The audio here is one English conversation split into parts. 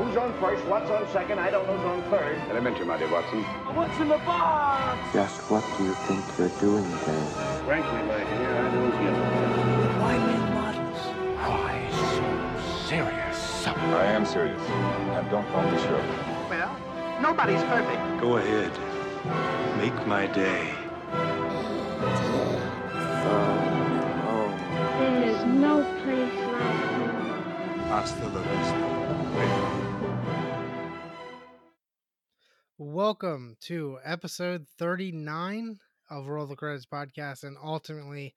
Who's on first? What's on second? I don't know who's on third. Elementary, my dear Watson. What's in the box? Just what do you think you're doing there? Frankly, my dear, I don't give a Why make models? Why so serious? I am serious. And don't call me Shirley. Well, nobody's perfect. Go ahead. Make my day. Oh, There is no place like home. Hasta la vista, Welcome to episode 39 of Roll the Credits podcast, and ultimately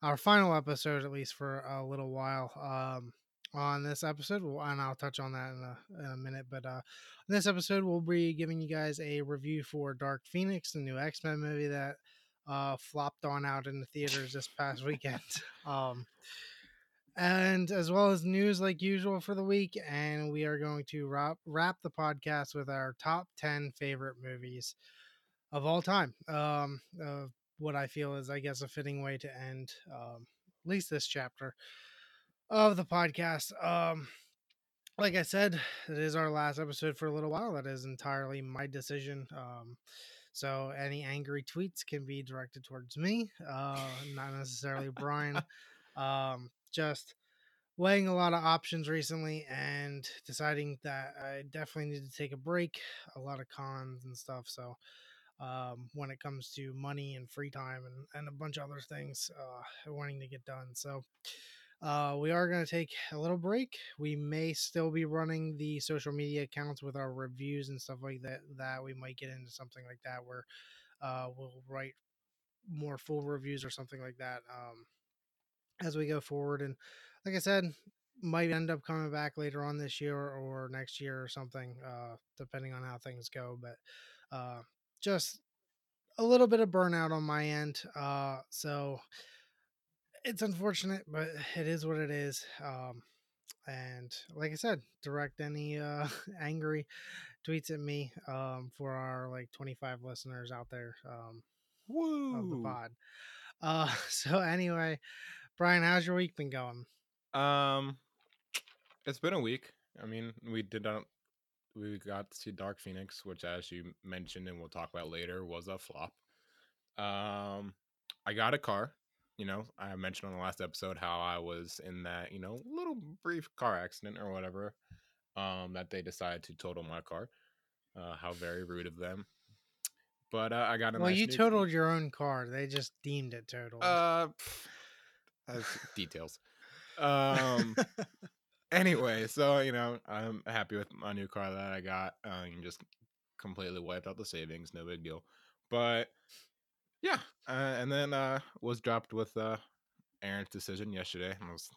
our final episode, at least for a little while. Um, on this episode, and I'll touch on that in a, in a minute. But uh, in this episode, we'll be giving you guys a review for Dark Phoenix, the new X Men movie that uh, flopped on out in the theaters this past weekend. Um, and as well as news like usual for the week. And we are going to wrap, wrap the podcast with our top 10 favorite movies of all time. Um, uh, what I feel is, I guess, a fitting way to end um, at least this chapter of the podcast. Um, like I said, it is our last episode for a little while. That is entirely my decision. Um, so any angry tweets can be directed towards me, uh, not necessarily Brian. Um, just weighing a lot of options recently and deciding that I definitely need to take a break. A lot of cons and stuff. So um, when it comes to money and free time and, and a bunch of other things uh, wanting to get done. So uh, we are going to take a little break. We may still be running the social media accounts with our reviews and stuff like that. That we might get into something like that where uh, we'll write more full reviews or something like that um, as we go forward. And like I said, might end up coming back later on this year or next year or something, uh, depending on how things go. But uh, just a little bit of burnout on my end. Uh, so it's unfortunate, but it is what it is. Um, and like I said, direct any uh, angry tweets at me um, for our like 25 listeners out there um, of the pod. Uh, so anyway, Brian, how's your week been going? Um, it's been a week. I mean, we did not. We got to see Dark Phoenix, which, as you mentioned and we'll talk about later, was a flop. Um, I got a car. You know, I mentioned on the last episode how I was in that, you know, little brief car accident or whatever. Um, that they decided to total my car. Uh, how very rude of them. But uh, I got a Well, nice you totaled your own car. They just deemed it totaled. Uh, pff, that's details. Um. anyway, so you know, I'm happy with my new car that I got. Um, just completely wiped out the savings, no big deal. But yeah, uh, and then uh was dropped with uh Aaron's decision yesterday. and It was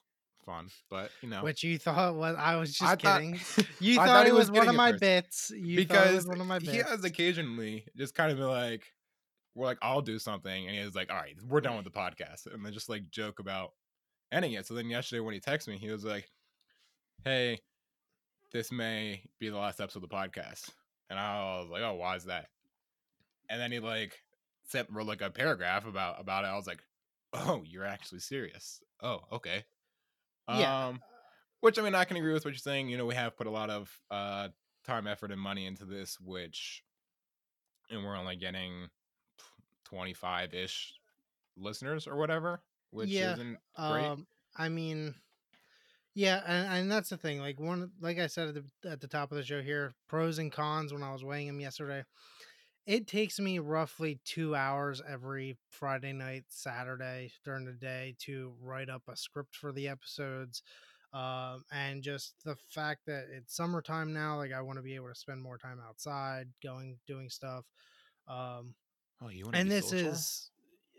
fun, but you know, Which you thought was I was just I thought- kidding. You I thought, he it was, one of my first. bits. You thought because one of my bits. he has occasionally just kind of been like, we're like, I'll do something, and he's like, all right, we're done with the podcast, and then just like joke about ending it. So then yesterday when he texted me, he was like, hey, this may be the last episode of the podcast, and I was like, oh, why is that? And then he like sent wrote like a paragraph about about it. I was like, oh, you're actually serious. Oh, okay. Yeah. Um, which I mean, I can agree with what you're saying. You know, we have put a lot of uh time, effort, and money into this, which, and we're only getting 25 ish listeners or whatever, which Yeah, isn't great. Um, I mean, yeah, and, and that's the thing. Like one, like I said at the at the top of the show here, pros and cons. When I was weighing them yesterday, it takes me roughly two hours every Friday night, Saturday during the day to write up a script for the episodes. Um, and just the fact that it's summertime now, like I want to be able to spend more time outside, going doing stuff. Um, oh, you and this is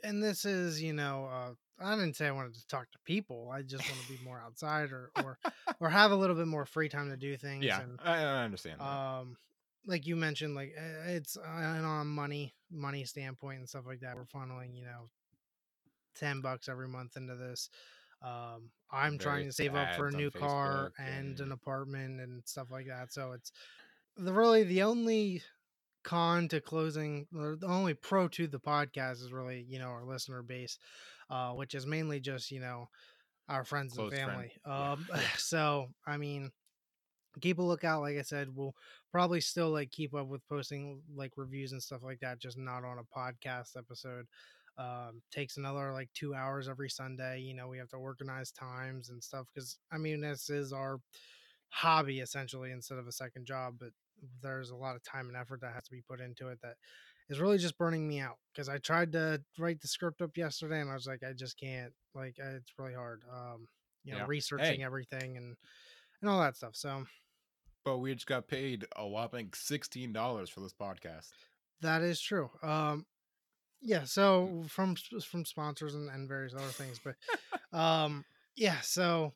and this is you know uh i didn't say i wanted to talk to people i just want to be more outside or or or have a little bit more free time to do things yeah, and I, I understand. that. um like you mentioned like uh, it's uh, and on a money money standpoint and stuff like that we're funneling you know 10 bucks every month into this um i'm trying to save up for a new car Facebook and an apartment and stuff like that so it's the really the only con to closing or the only pro to the podcast is really you know our listener base uh which is mainly just you know our friends Close and friend- family yeah. um so i mean keep a lookout. Like I said, we'll probably still like keep up with posting like reviews and stuff like that, just not on a podcast episode. Um, takes another like two hours every Sunday. You know, we have to organize times and stuff because I mean, this is our hobby essentially instead of a second job, but there's a lot of time and effort that has to be put into it that is really just burning me out because I tried to write the script up yesterday and I was like, I just can't. Like, it's really hard. Um, you know, Yeah. researching Hey. everything and and all that stuff. So But we just got paid a whopping sixteen dollars for this podcast. that is true. Um, yeah. So from from sponsors and, and various other things, but um, yeah. So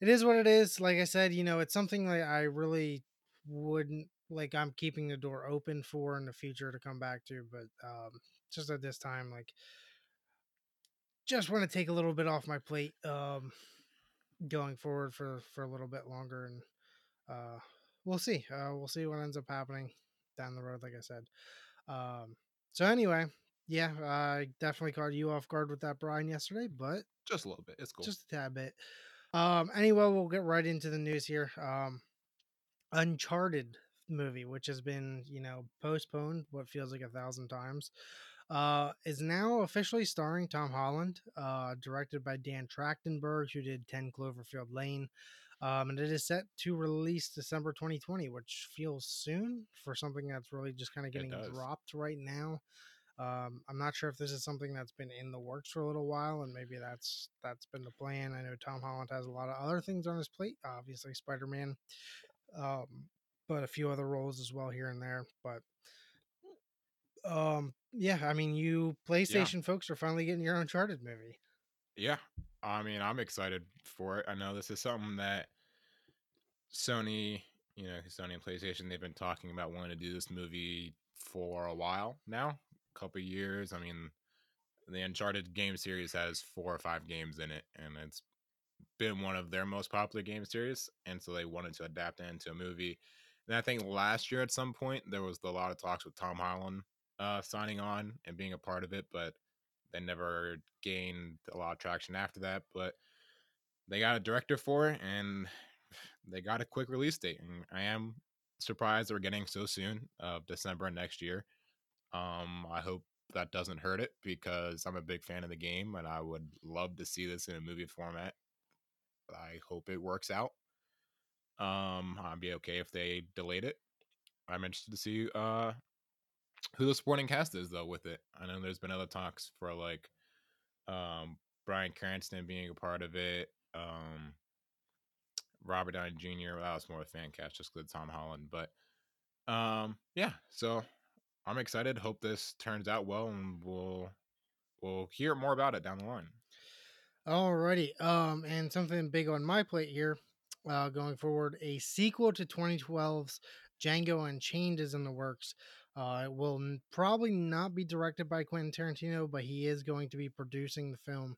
it is what it is. Like I said, you know, it's something that I really wouldn't like. I'm keeping the door open for in the future to come back to, but um, just at this time, like, just want to take a little bit off my plate. Um, going forward for for a little bit longer, and uh, we'll see. Uh, we'll see what ends up happening down the road. Like I said. Um, so anyway, yeah, I definitely caught you off guard with that, Brian, yesterday, but Just a little bit. It's cool. just a tad bit. Um, anyway, we'll get right into the news here. Um, Uncharted movie, which has been, you know, postponed what feels like a thousand times, uh, is now officially starring Tom Holland, uh, directed by Dan Trachtenberg, who did 10 Cloverfield Lane. Um, and it is set to release December 2020, which feels soon for something that's really just kind of getting dropped right now. Um, I'm not sure if this is something that's been in the works for a little while, and maybe that's that's been the plan. I know Tom Holland has a lot of other things on his plate, obviously Spider Man, um, but a few other roles as well here and there. But um, yeah, I mean, you PlayStation folks are finally getting your Uncharted movie. Yeah. I mean, I'm excited for it. I know this is something that Sony, you know, Sony and PlayStation, they've been talking about wanting to do this movie for a while now, a couple years. I mean, the Uncharted game series has four or five games in it, and it's been one of their most popular game series. And so they wanted to adapt it into a movie. And I think last year at some point, there was a lot of talks with Tom Holland uh, signing on and being a part of it, but they never gained a lot of traction after that. But they got a director for it, and they got a quick release date. And I am surprised they're getting so soon of December next year. Um, I hope that doesn't hurt it because I'm a big fan of the game and I would love to see this in a movie format. I hope it works out. Um, I'd be okay if they delayed it. I'm interested to see uh who the supporting cast is though with it. I know there's been other talks for like um Bryan Cranston being a part of it. Um Robert Downey Jr. That was more of a fan cast just because Tom Holland. But um yeah, so I'm excited. Hope this turns out well and we'll we'll hear more about it down the line. Alrighty. Um, and something big on my plate here, uh, going forward, a sequel to 2012's Django Unchained is in the works. Uh, it will n- probably not be directed by Quentin Tarantino, but he is going to be producing the film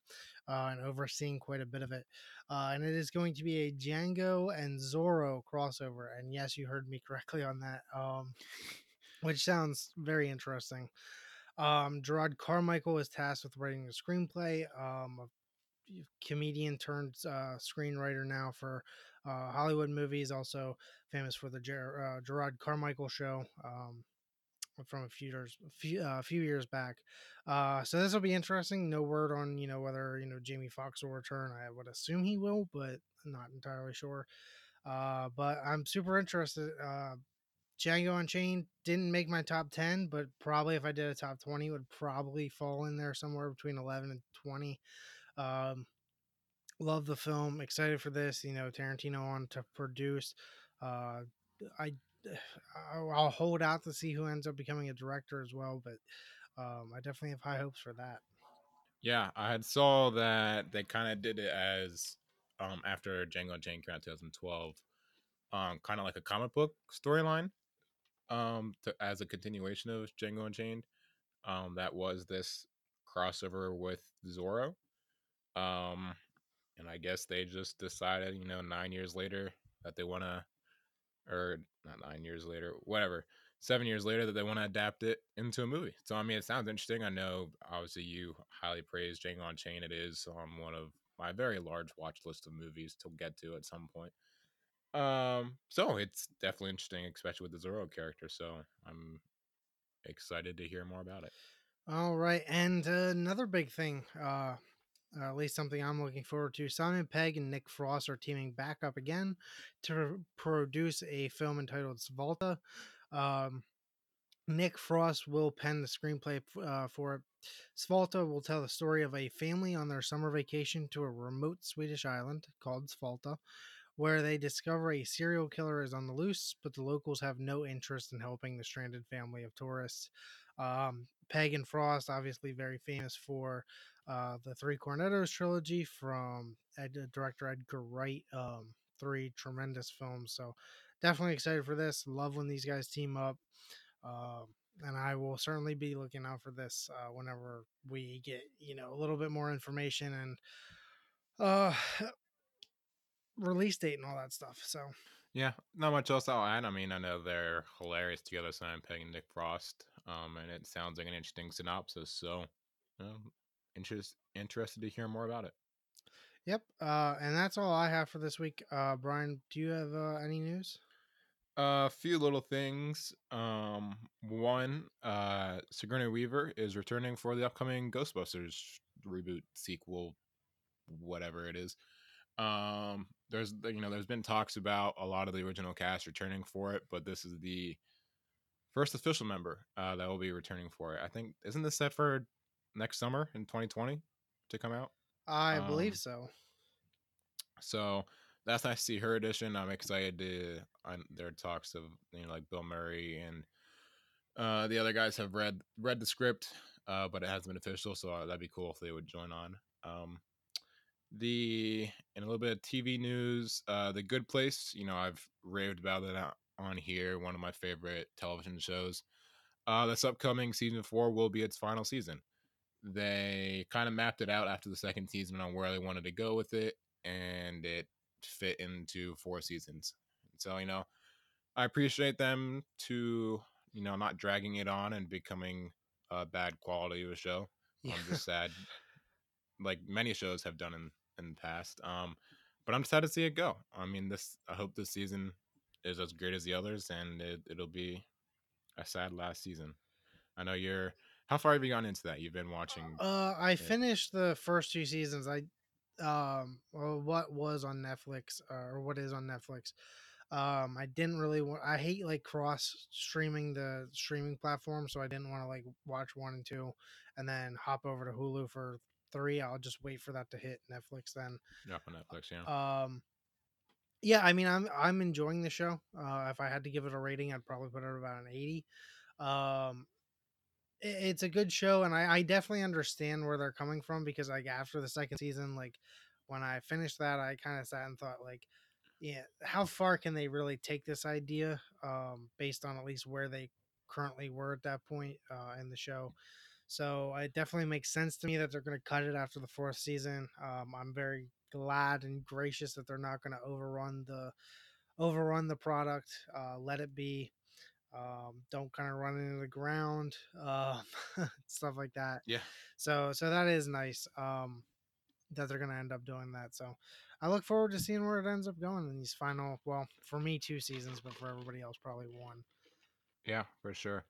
uh, and overseeing quite a bit of it. Uh, and it is going to be a Django and Zorro crossover. And yes, you heard me correctly on that, um, which sounds very interesting. Um, Jerrod Carmichael is tasked with writing the screenplay. Um, comedian turned uh, screenwriter now for uh, Hollywood movies, also famous for the Ger- uh, Jerrod Carmichael show um, from a few years a few, uh, few years back. Uh, so this will be interesting. No word on you know whether you know Jamie Foxx will return. I would assume he will, but not entirely sure. Uh, but I'm super interested. Uh, Django Unchained didn't make my top 10, but probably if I did a top 20, would probably fall in there somewhere between 11 and 20. Um, love the film. Excited for this. You know, Tarantino on to produce. Uh, I I'll hold out to see who ends up becoming a director as well, but um, I definitely have high hopes for that. Yeah, I had saw that they kind of did it as um after Django Unchained came out 2012, um, kind of like a comic book storyline, um, as a continuation of Django Unchained. Um, that was this crossover with Zorro. Um, and I guess they just decided, you know, nine years later that they want to, or not nine years later, whatever, seven years later that they want to adapt it into a movie. So I mean, it sounds interesting. I know, obviously, you highly praise Django Unchained. It is on one of my very large watch list of movies to get to at some point. Um, so it's definitely interesting, especially with the Zorro character. So I'm excited to hear more about it. All right, and uh, another big thing, uh, uh, at least something I'm looking forward to. Simon Pegg and Nick Frost are teaming back up again to produce a film entitled Svalta. Um, Nick Frost will pen the screenplay uh, for it. Svalta will tell the story of a family on their summer vacation to a remote Swedish island called Svalta, where they discover a serial killer is on the loose, but the locals have no interest in helping the stranded family of tourists. Um, Pegg and Frost, obviously very famous for uh, the Three Cornettos trilogy from Ed, director Edgar Wright. Um, three tremendous films. So definitely excited for this. Love when these guys team up. Um, and I will certainly be looking out for this uh, whenever we get you know a little bit more information and uh release date and all that stuff. So Yeah, not much else I'll add. I mean, I know they're hilarious together, Simon Pegg and Nick Frost. Um, and it sounds like an interesting synopsis. So, um, interest interested to hear more about it. yep, uh, and that's all I have for this week. Uh, Brian, do you have uh, any news? A few little things. Um, one, uh, Sigourney Weaver is returning for the upcoming Ghostbusters reboot sequel, whatever it is. Um, there's you know there's been talks about a lot of the original cast returning for it, but this is the first official member uh, that will be returning for it. I think isn't this set for next summer in 2020 to come out? I believe Um, so. So that's nice to see her edition. I'm excited to. On, there are talks of you know like Bill Murray and uh, the other guys have read read the script, uh, but it hasn't been official. So uh, that'd be cool if they would join on. Um, the in a little bit of TV news, uh, the Good Place. You know I've raved about it out on here. One of my favorite television shows. Uh, this upcoming season four will be its final season. They kind of mapped it out after the second season on where they wanted to go with it, and it fit into four seasons. So, you know, I appreciate them to, you know, not dragging it on and becoming a bad quality of a show. Yeah. I'm just sad, like many shows have done in in the past. Um, but I'm sad to see it go. I mean, this. I hope this season is as great as the others, and it, it'll be a sad last season. I know you're. How far have you gone into that? You've been watching. Uh, I Yeah. finished the first two seasons. I, um, well, what was on Netflix uh, or what is on Netflix. Um, I didn't really want. I hate like cross streaming the streaming platform, so I didn't want to like watch one and two, and then hop over to Hulu for three. I'll just wait for that to hit Netflix then. Up on Netflix, yeah. Um, yeah, I mean, I'm I'm enjoying the show. Uh, if I had to give it a rating, I'd probably put it about an eighty. Um, i- it's a good show, and I, I definitely understand where they're coming from because like after the second season, like when I finished that, I kind of sat and thought like, yeah, how far can they really take this idea? Um, based on at least where they currently were at that point uh, in the show. So it definitely makes sense to me that they're going to cut it after the fourth season. Um, I'm very glad and gracious that they're not going to overrun the overrun the product. Uh, let it be. Um, don't kind of run into the ground, um, stuff like that. Yeah. So so that is nice. Um, that they're going to end up doing that. So I look forward to seeing where it ends up going in these final. Well, for me, two seasons, but for everybody else, probably one. Yeah, for sure.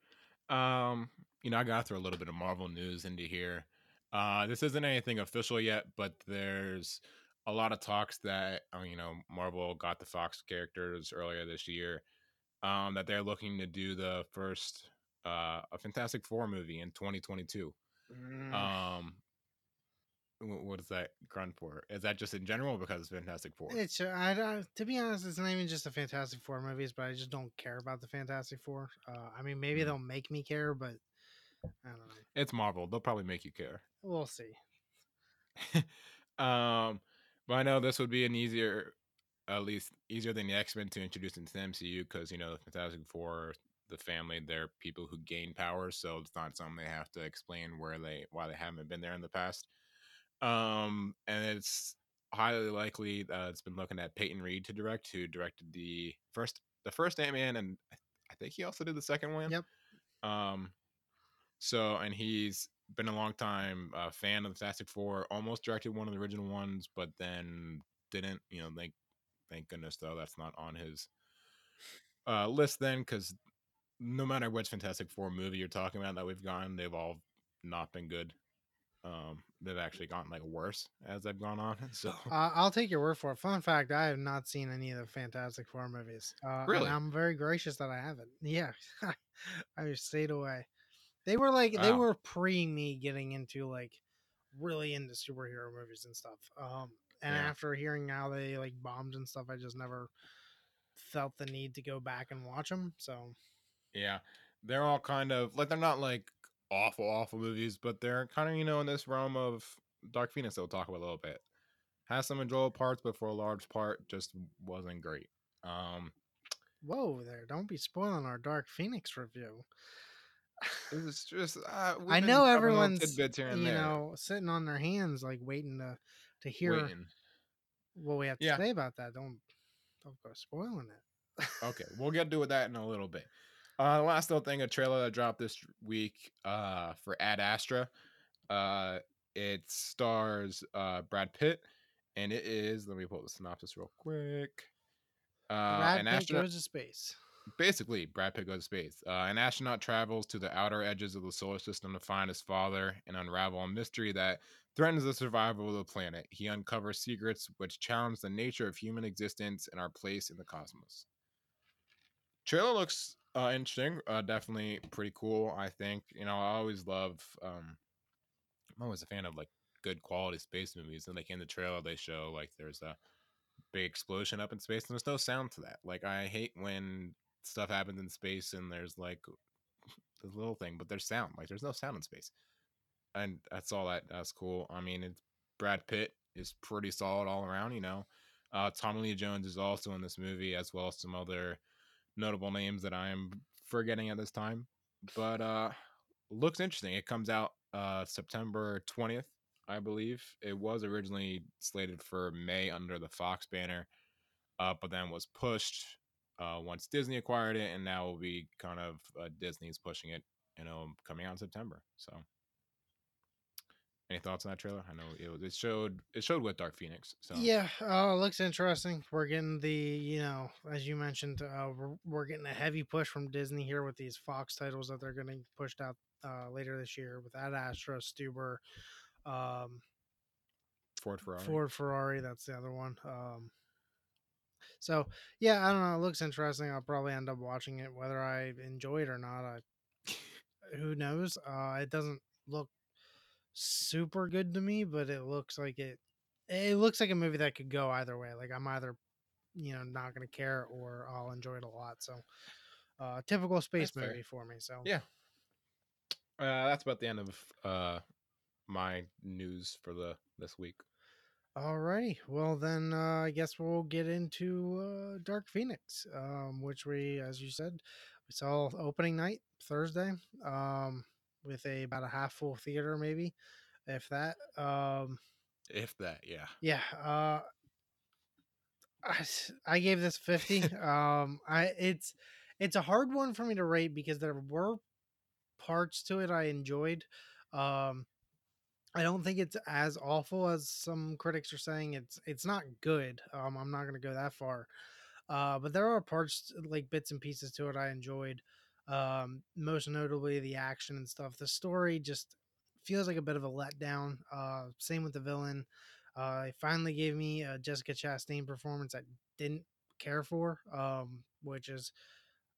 Um, you know, I got to throw a little bit of Marvel news into here. Uh, this isn't anything official yet, but there's a lot of talks that uh, you know Marvel got the Fox characters earlier this year. Um, that they're looking to do the first uh a Fantastic Four movie in 2022. Mm. Um, what is that grunt for? Is that just in general because it's Fantastic Four? It's uh, I, don't- to be honest, it's not even just the Fantastic Four movies, but I just don't care about the Fantastic Four. Uh, I mean, maybe Mm. they'll make me care, but I don't know. It's Marvel. They'll probably make you care. We'll see. um, but I know this would be an easier, at least easier than the X Men to introduce into the MCU because you know the Fantastic Four, the family, they're people who gain powers, so it's not something they have to explain where they why they haven't been there in the past. Um, and it's highly likely that it's been looking at Peyton Reed to direct, who directed the first the first Ant Man, and I- I think he also did the second one. Yep. Um, so, and he's been a long time uh, fan of the Fantastic Four. Almost directed one of the original ones, but then didn't. You know, like Thank goodness though that's not on his uh, list then, because no matter which Fantastic Four movie you're talking about that we've gotten, they've all not been good. Um, they've actually gotten like worse as they've gone on. So Uh, I'll take your word for it. Fun fact: I have not seen any of the Fantastic Four movies. Uh, Really? And I'm very gracious that I haven't. Yeah, I stayed away. They were like they were pre me getting into like really into superhero movies and stuff. Um, and Yeah. after hearing how they like bombed and stuff, I just never felt the need to go back and watch them. So yeah, they're all kind of like they're not like awful, awful movies, but they're kind of you know in this realm of Dark Phoenix. that We'll talk about a little bit. Has some enjoyable parts, but for a large part, just wasn't great. Um, whoa, there! Don't be spoiling our Dark Phoenix review. It was just uh, I know everyone's tidbits here and you there, know sitting on their hands like waiting to to hear waiting. what we have to Yeah. say about that. Don't don't go spoiling it. Okay, we'll get to do with that in a little bit. Uh, last little thing, a trailer that dropped this week uh, for Ad Astra. Uh, it stars uh, Brad Pitt, and it is. Let me pull the synopsis real quick. Uh, Brad Pitt astronaut, goes to space. Basically, Brad Pitt goes to space. Uh, an astronaut travels to the outer edges of the solar system to find his father and unravel a mystery that threatens the survival of the planet. He uncovers secrets which challenge the nature of human existence and our place in the cosmos. Trailer looks uh, interesting. Uh, definitely pretty cool. I think you know I always love. Um, I'm always a fan of like good quality space movies, and like in the trailer they show like there's a big explosion up in space, and there's no sound to that. Like I hate when stuff happens in space and there's like this little thing, but there's sound. Like there's no sound in space, and that's all that that's cool. I mean, it's Brad Pitt is pretty solid all around. You know, uh, Tommy Lee Jones is also in this movie as well as some other notable names that I am forgetting at this time. But uh looks interesting. It comes out uh September 20th, I believe. It was originally slated for May under the Fox banner, uh, but then was pushed uh once Disney acquired it, and now will be kind of uh, Disney's pushing it, you know, coming out in September. So any thoughts on that trailer? I know it, was- it showed it showed with Dark Phoenix. So Yeah, uh, looks interesting. We're getting the, you know, as you mentioned, uh, we're, we're getting a heavy push from Disney here with these Fox titles that they're getting pushed out uh, later this year with Ad Astra, Stuber, um, Ford Ferrari. Ford Ferrari. That's the other one. Um, so yeah, I don't know. It looks interesting. I'll probably end up watching it, whether I enjoy it or not. I who knows? Uh, it doesn't look super good to me, but it looks like it. It looks like a movie that could go either way. Like I'm either, you know, not gonna care or I'll enjoy it a lot. So, uh, typical space That's fair. movie for me. So Yeah. Uh, that's about the end of uh my news for the this week. Alrighty. Well, then uh, I guess we'll get into uh, Dark Phoenix, um, which we, as you said, we saw opening night Thursday um, with a about a half full theater, maybe, if that. Um, If that, yeah. yeah. Uh, I, I gave this 50. um, I it's it's a hard one for me to rate because there were parts to it I enjoyed. Um, I don't think it's as awful as some critics are saying. It's it's not good. Um, I'm not gonna go that far. Uh, but there are parts like bits and pieces to it I enjoyed. Um, most notably the action and stuff. The story just feels like a bit of a letdown. Uh, same with the villain. Uh, it finally gave me a Jessica Chastain performance I didn't care for, um, which is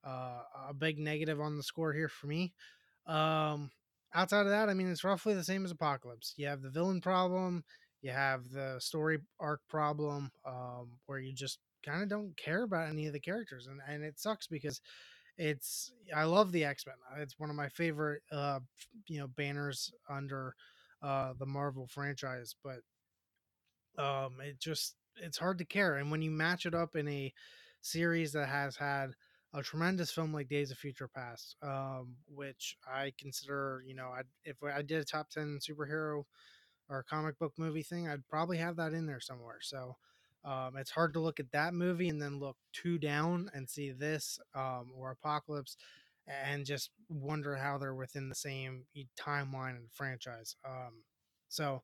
uh, a big negative on the score here for me. Um, outside of that, I mean, it's roughly the same as Apocalypse. You have the villain problem, you have the story arc problem, um, where you just kind of don't care about any of the characters, and and it sucks because it's I love the X Men. It's one of my favorite, uh, you know, banners under uh, the Marvel franchise, but um, it just it's hard to care, and when you match it up in a series that has had a tremendous film like Days of Future Past, um, which I consider, you know, I'd, if I did a top 10 superhero or comic book movie thing, I'd probably have that in there somewhere. So um, it's hard to look at that movie and then look two down and see this um, or Apocalypse and just wonder how they're within the same timeline and franchise. Um, so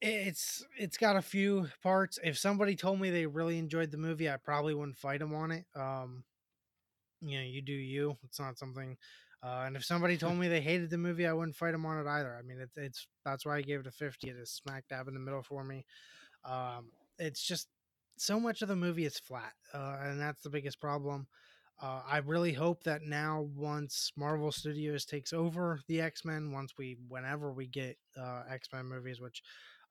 it's it's got a few parts. If somebody told me they really enjoyed the movie, I probably wouldn't fight them on it. Um, you know, you do you. It's not something. Uh, and if somebody told me they hated the movie, I wouldn't fight them on it either. I mean, it's it's that's why I gave it a fifty. It is smack dab in the middle for me. Um, it's just so much of the movie is flat, uh, and that's the biggest problem. Uh, I really hope that now, once Marvel Studios takes over the X Men, once we, whenever we get uh, X Men movies, which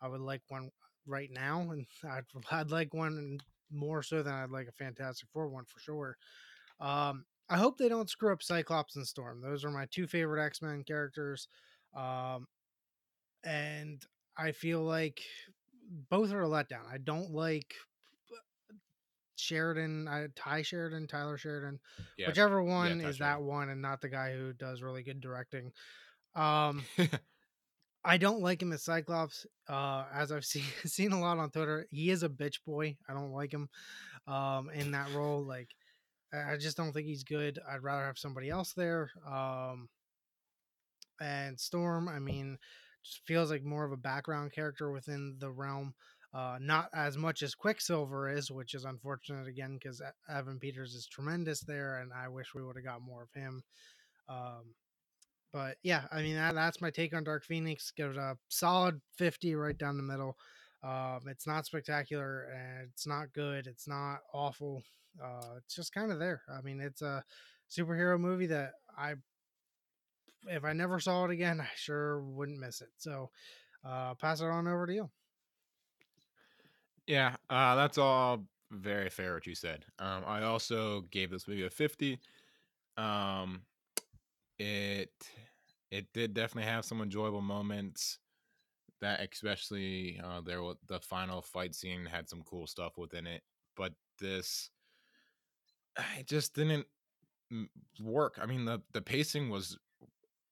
I would like one right now, and I'd, I'd like one more so than I'd like a Fantastic Four one for sure. Um, I hope they don't screw up Cyclops and Storm. Those are my two favorite X Men characters. Um, and I feel like both are a letdown. I don't like Sheridan, I, Tye Sheridan, Tyler Sheridan, Yeah, whichever one Ty is Sheridan. that one, and not the guy who does really good directing. Um, I don't like him as Cyclops. Uh, as I've seen seen a lot on Twitter, he is a bitch boy. I don't like him um, in that role. Like, I just don't think he's good. I'd rather have somebody else there. Um, and Storm, I mean, just feels like more of a background character within the realm. Uh, not as much as Quicksilver is, which is unfortunate again because Evan Peters is tremendous there, and I wish we would have got more of him. Um, but yeah, I mean that, that's my take on Dark Phoenix. Give it a solid fifty right down the middle. Um, it's not spectacular and it's not good. It's not awful. Uh, it's just kind of there. I mean, it's a superhero movie that I, if I never saw it again, I sure wouldn't miss it. So, uh, pass it on over to you. Yeah, uh, that's all very fair what you said. Um, I also gave this movie a fifty. Um, it it did definitely have some enjoyable moments. That especially uh, there the final fight scene had some cool stuff within it, but this it just didn't work. I mean the the pacing was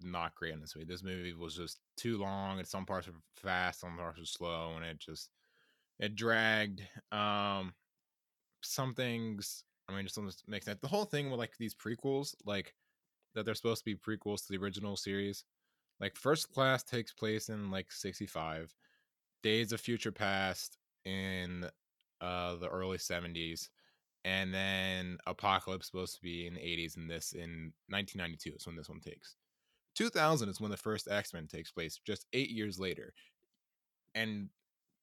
not great in this movie. This movie was just too long, and some parts were fast, some parts were slow, and it just it dragged. Um, some things, I mean, just doesn't make sense. The whole thing with like these prequels, like that they're supposed to be prequels to the original series. Like First Class takes place in like '65, Days of Future Past in uh the early '70s, and then Apocalypse supposed to be in the '80s, and this in 1992 is when this one takes. 2000 is when the first X Men takes place, just eight years later, and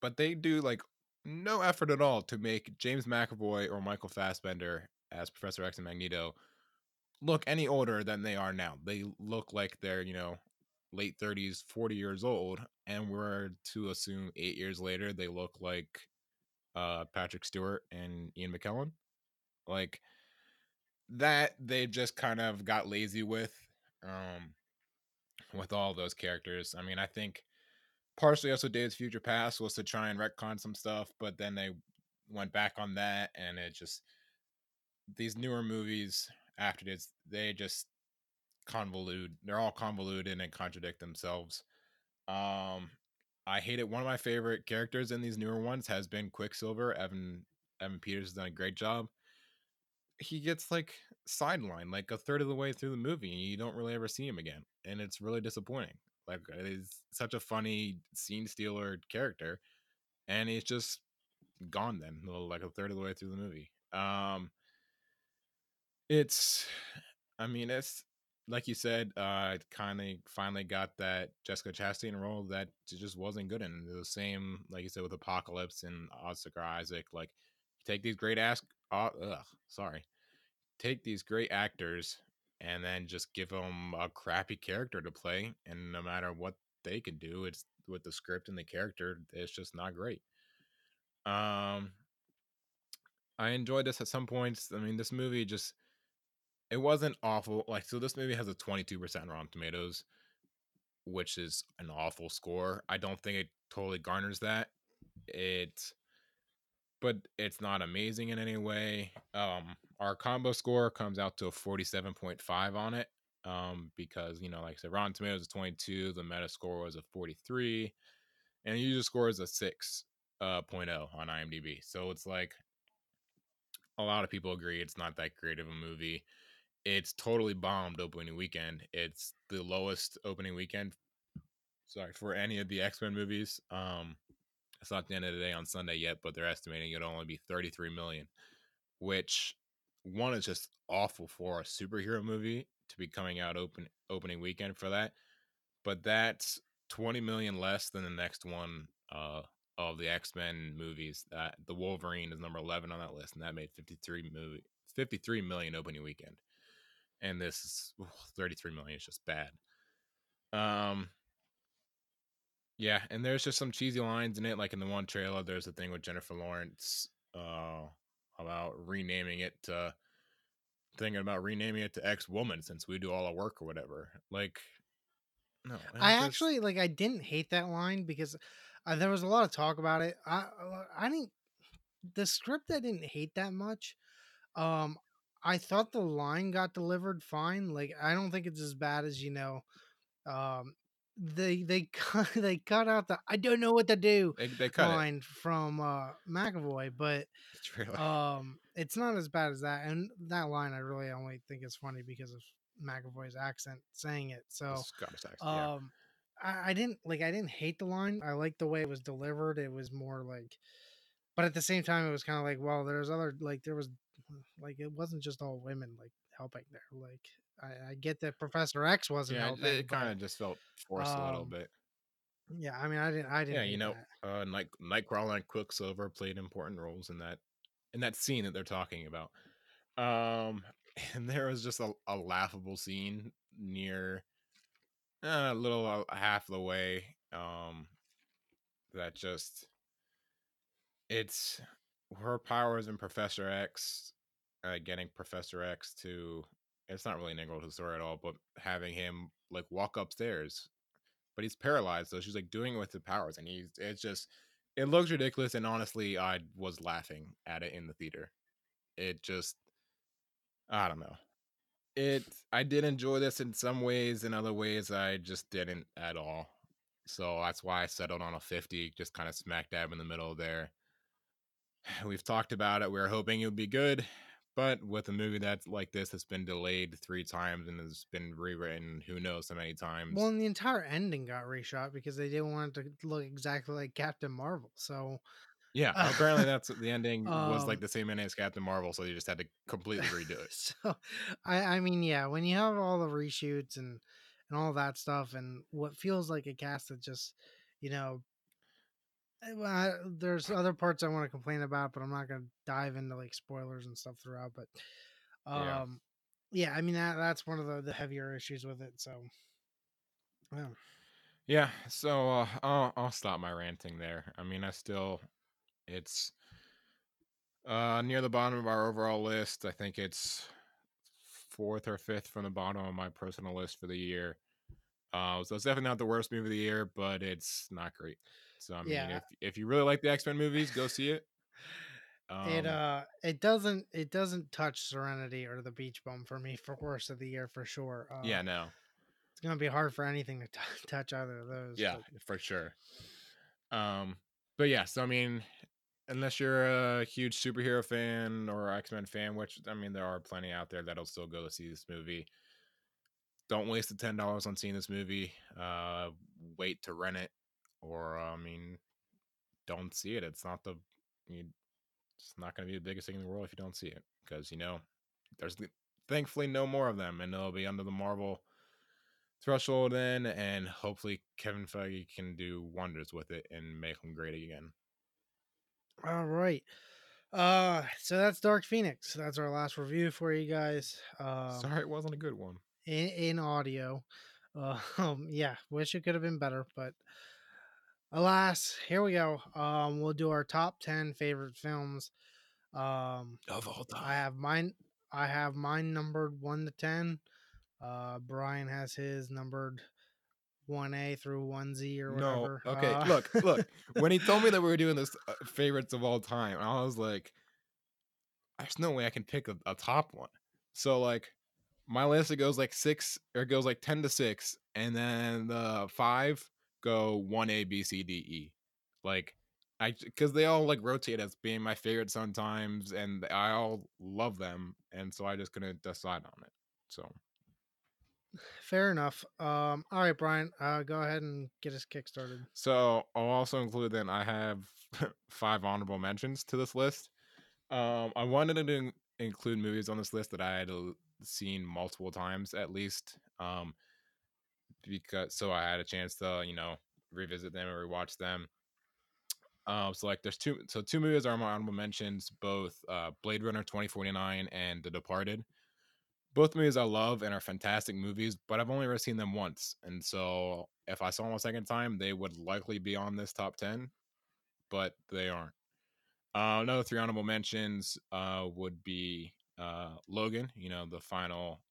but they do like no effort at all to make James McAvoy or Michael Fassbender as Professor X and Magneto look any older than they are now. They look like they're, you know, late 30s, 40 years old, and we're to assume eight years later they look like uh, Patrick Stewart and Ian McKellen. Like that, they just kind of got lazy with, um, with all those characters. I mean, I think partially also Days Future Past was to try and retcon some stuff, but then they went back on that, and it just these newer movies after this they just convolute. They're all convoluted and contradict themselves. Um, I hate it. One of my favorite characters in these newer ones has been Quicksilver. Evan Evan Peters has done a great job. He gets like sidelined like a third of the way through the movie, and you don't really ever see him again, and it's really disappointing. Like he's such a funny scene stealer character, and he's just gone then, like a third of the way through the movie. Um, it's, I mean, it's like you said, uh, kind of finally got that Jessica Chastain role that just wasn't good in. The same, like you said, with Apocalypse and Oscar Isaac. Like, take these great ass, uh, ugh, sorry, take these great actors and then just give them a crappy character to play, and no matter what they can do, it's with the script and the character, it's just not great. Um, I enjoyed this at some points. I mean, this movie just it wasn't awful. Like, so this movie has a 22% Rotten Tomatoes, which is an awful score. I don't think it totally garners that. It, but it's not amazing in any way. Um, our combo score comes out to a 47.5 on it. Um, because you know, like I said, Rotten Tomatoes is 22, the Meta score was a 43, and user score is a 6 uh, 0.0 on IMDb. So it's like a lot of people agree it's not that great of a movie. It's totally bombed opening weekend. It's the lowest opening weekend. Sorry for any of the X Men movies. Um, It's not the end of the day on Sunday yet, but they're estimating it'll only be 33 million, which one is just awful for a superhero movie to be coming out open opening weekend for that. But that's 20 million less than the next one uh, of the X Men movies. That the Wolverine is number 11 on that list, and that made 53 movie 53 million opening weekend. And this is ugh, 33 million is just bad. Um, yeah, and there's just some cheesy lines in it, like in the one trailer. There's a thing with Jennifer Lawrence uh, about renaming it to thinking about renaming it to X Woman since we do all our work or whatever. Like, no, I just- actually like. I didn't hate that line because uh, there was a lot of talk about it. I uh, I didn't. The script I didn't hate that much. Um, I thought the line got delivered fine. Like I don't think it's as bad as you know. Um, they they cut they cut out the I don't know what to do they, they cut it. line from uh McAvoy, but the trailer. um it's not as bad as that and that line i really only think is funny because of mcavoy's accent saying it so Scottish accent, yeah. um I, I didn't like i didn't hate the line i liked the way it was delivered it was more like but at the same time it was kind of like well there's other like there was like it wasn't just all women like helping there like i, I get that professor x wasn't yeah, it- helping it kind of just felt forced a little um, bit. yeah i mean i didn't i didn't Yeah, you know, that. uh, Night Nightcrawler and Quicksilver played important roles in that in that scene that they're talking about. Um, and there was just a, a laughable scene near uh, a little uh, half the way. Um, that just it's her powers and Professor X, uh, getting Professor X to. It's not really an integral to the story at all, but having him like walk upstairs but he's paralyzed. So she's like doing it with the powers, and he's it's just it looks ridiculous. And honestly, I was laughing at it in the theater. It just I don't know. It I did enjoy this in some ways, in other ways I just didn't at all. So that's why I settled on a 50, just kind of smack dab in the middle there. We've talked about it. We were hoping it would be good, but with a movie that's like this that's been delayed three times and has been rewritten who knows how many times. well and the entire ending got reshot because they didn't want it to look exactly like captain marvel so Yeah, Uh, apparently that's the ending was um, like the same ending as Captain Marvel, so they just had to completely redo it. so I, I mean yeah when you have all the reshoots and and all that stuff and what feels like a cast that just you know I, there's other parts i want to complain about but i'm not going to dive into like spoilers and stuff throughout but um Yeah. yeah, i mean that that's one of the, the heavier issues with it so yeah Yeah, so uh, I'll I'll stop my ranting there. I mean, I still it's uh near the bottom of our overall list. I think it's fourth or fifth from the bottom of my personal list for the year. Uh, so it's definitely not the worst movie of the year, but it's not great. So I mean, Yeah. if if you really like the X Men movies, go see it. it Um, uh it doesn't it doesn't touch serenity or the beach bum for me for worst of the year for sure uh, yeah, no, it's gonna be hard for anything to t- touch either of those yeah, but- for sure. Um, but yeah, so I mean, unless you're a huge superhero fan or X Men fan, which I mean, there are plenty out there that'll still go to see this movie. Don't waste the ten dollars on seeing this movie. Uh, wait to rent it, or I mean, don't see it. It's not the, you, it's not going to be the biggest thing in the world if you don't see it, because you know, there's the- thankfully no more of them, and they'll be under the Marvel threshold then, and hopefully Kevin Feige can do wonders with it and make them great again. all right uh so that's dark phoenix that's our last review for you guys um Sorry, it wasn't a good one. in, in audio uh, um yeah wish it could have been better but alas here we go um we'll do our top 10 favorite films um Of all time, I have mine. I have mine numbered one to ten. Uh, Brian has his numbered one A through one Z or whatever. No, okay. Uh, Look, look. When he told me that we were doing this uh, favorites of all time, I was like, "There's no way I can pick a, a top one." So like, my list it goes like six or it goes like ten to six, and then the five go one A B C D E. Like, I because they all like rotate as being my favorite sometimes, and I all love them, and so I just couldn't decide on it. So Fair enough. Um, all right, Brian, uh, go ahead and get us kick started. So I'll also include then I have five honorable mentions to this list. Um, I wanted to in- include movies on this list that I had seen multiple times at least. Um, because so I had a chance to you know revisit them and rewatch them. Um, so like there's two so two movies are my honorable mentions, both uh Blade Runner 2049 and The Departed. Both movies I love and are fantastic movies, but I've only ever seen them once. And so if I saw them a second time, they would likely be on this top 10, but they aren't. Uh, another three honorable mentions uh, would be uh, Logan, you know, the final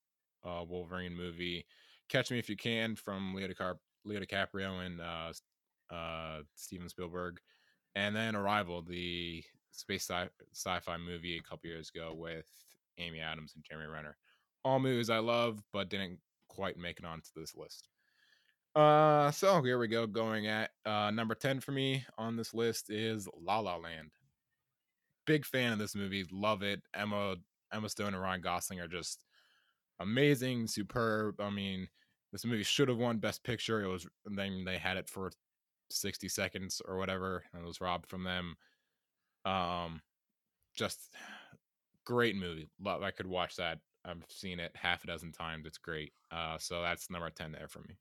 uh, Wolverine movie. Catch Me If You Can from Leo, DiCap- Leo DiCaprio and uh, uh, Steven Spielberg. And then Arrival, the space sci- sci-fi movie a couple years ago with Amy Adams and Jeremy Renner. All movies I love, but didn't quite make it onto this list. Uh, so here we go. Going at uh, number 10 for me on this list is La La Land. Big fan of this movie. Love it. Emma Emma Stone and Ryan Gosling are just amazing, superb. I mean, this movie should have won Best Picture. It was then they had it for 60 seconds or whatever, and it was robbed from them. Um, just great movie. Love. I could watch that. I've seen it half a dozen times. It's great. Uh, so that's number 10 there for me.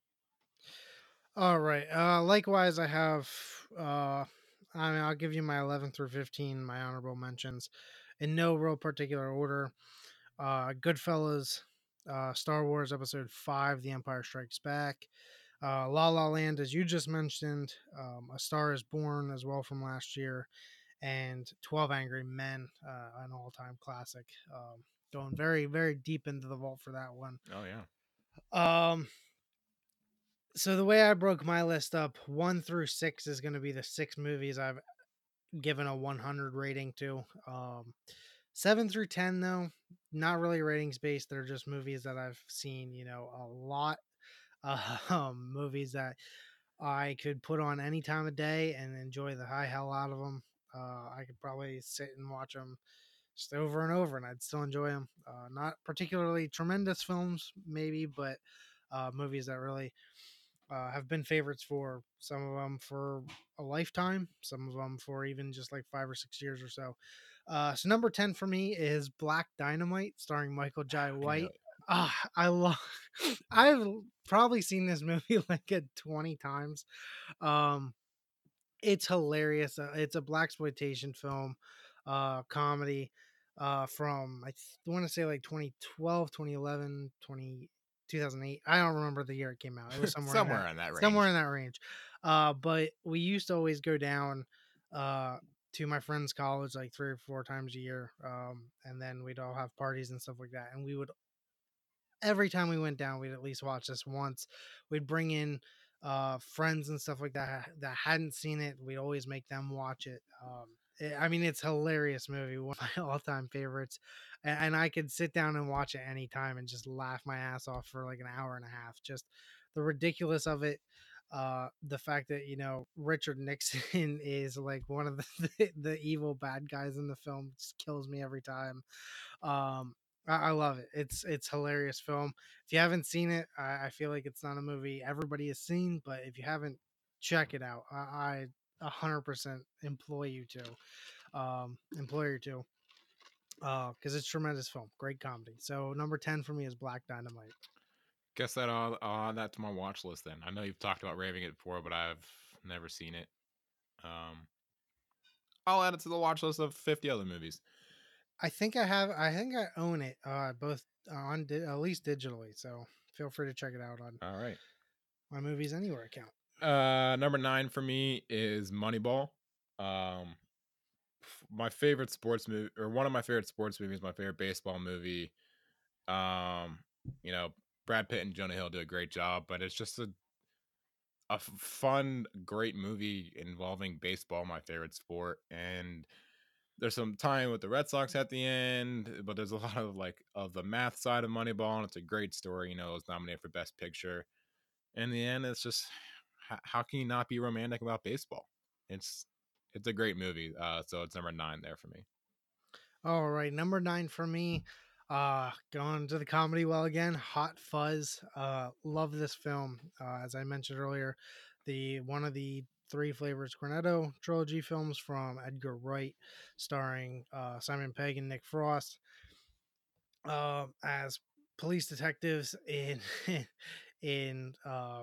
All right. Uh, likewise, I have. Uh, I mean, I'll give you my 11 through 15, my honorable mentions, in no real particular order. Uh, Goodfellas, uh, Star Wars Episode Five, The Empire Strikes Back, uh, La La Land, as you just mentioned, um, A Star Is Born as well from last year, and 12 Angry Men, uh, an all-time classic. Um, going very, very deep into the vault for that one. Oh yeah. Um, so the way I broke my list up, one through six is going to be the six movies I've given a 100 rating to. Um, seven through 10, though, not really ratings based. They're just movies that I've seen, you know, a lot. Um, movies that I could put on any time of day and enjoy the high hell out of them. Uh, I could probably sit and watch them just over and over, and I'd still enjoy them. Uh, not particularly tremendous films, maybe, but uh, movies that really uh, have been favorites for some of them for a lifetime, some of them for even just like five or six years or so. Uh, so number ten for me is Black Dynamite, starring Michael Jai White. Ah, I love. I've probably seen this movie like a twenty times. Um, it's hilarious. Uh, it's a blaxploitation film, uh, comedy, uh, from I want to say like 2012, 2011, 20, 2008. I don't remember the year it came out. It was somewhere Somewhere in that, in that range. somewhere in that range. Uh, but we used to always go down, uh, to my friend's college like three or four times a year. Um, and then we'd all have parties and stuff like that. And we would every time we went down, we'd at least watch this once. We'd bring in uh friends and stuff like that that hadn't seen it. We'd always make them watch it. Um, it- I mean, it's hilarious movie, one of my all-time favorites, and, and I could sit down and watch it anytime and just laugh my ass off for like an hour and a half. Just the ridiculous of it. Uh, the fact that you know Richard Nixon is like one of the, the, the evil bad guys in the film just kills me every time. Um, I, I love it. It's it's hilarious film. If you haven't seen it, I, I feel like it's not a movie everybody has seen, but if you haven't, check it out. I hundred percent employ you to, um, employ you to, uh, because it's tremendous film, great comedy. So number ten for me is Black Dynamite. Guess that I'll, I'll add that to my watch list then. I know you've talked about raving it before, but I've never seen it. Um, I'll add it to the watch list of 50 other movies. I think I have. I think I own it, uh, both on di- at least digitally. So feel free to check it out on All right. my Movies Anywhere account. Uh, number nine for me is Moneyball. Um, my favorite sports movie, or one of my favorite sports movies, my favorite baseball movie. Um, you know, Brad Pitt and Jonah Hill do a great job, but it's just a a fun, great movie involving baseball, my favorite sport, and there's some time with the Red Sox at the end, but there's a lot of like of the math side of Moneyball, and it's a great story. You know, it was nominated for Best Picture. In the end, it's just how, how can you not be romantic about baseball? It's it's a great movie. Uh, so it's number nine there for me. All right, number nine for me. Uh, going to the comedy well again. Hot Fuzz. Uh, love this film. Uh, as I mentioned earlier, the one of the three flavors Cornetto trilogy films from Edgar Wright, starring uh, Simon Pegg and Nick Frost uh, as police detectives in in uh,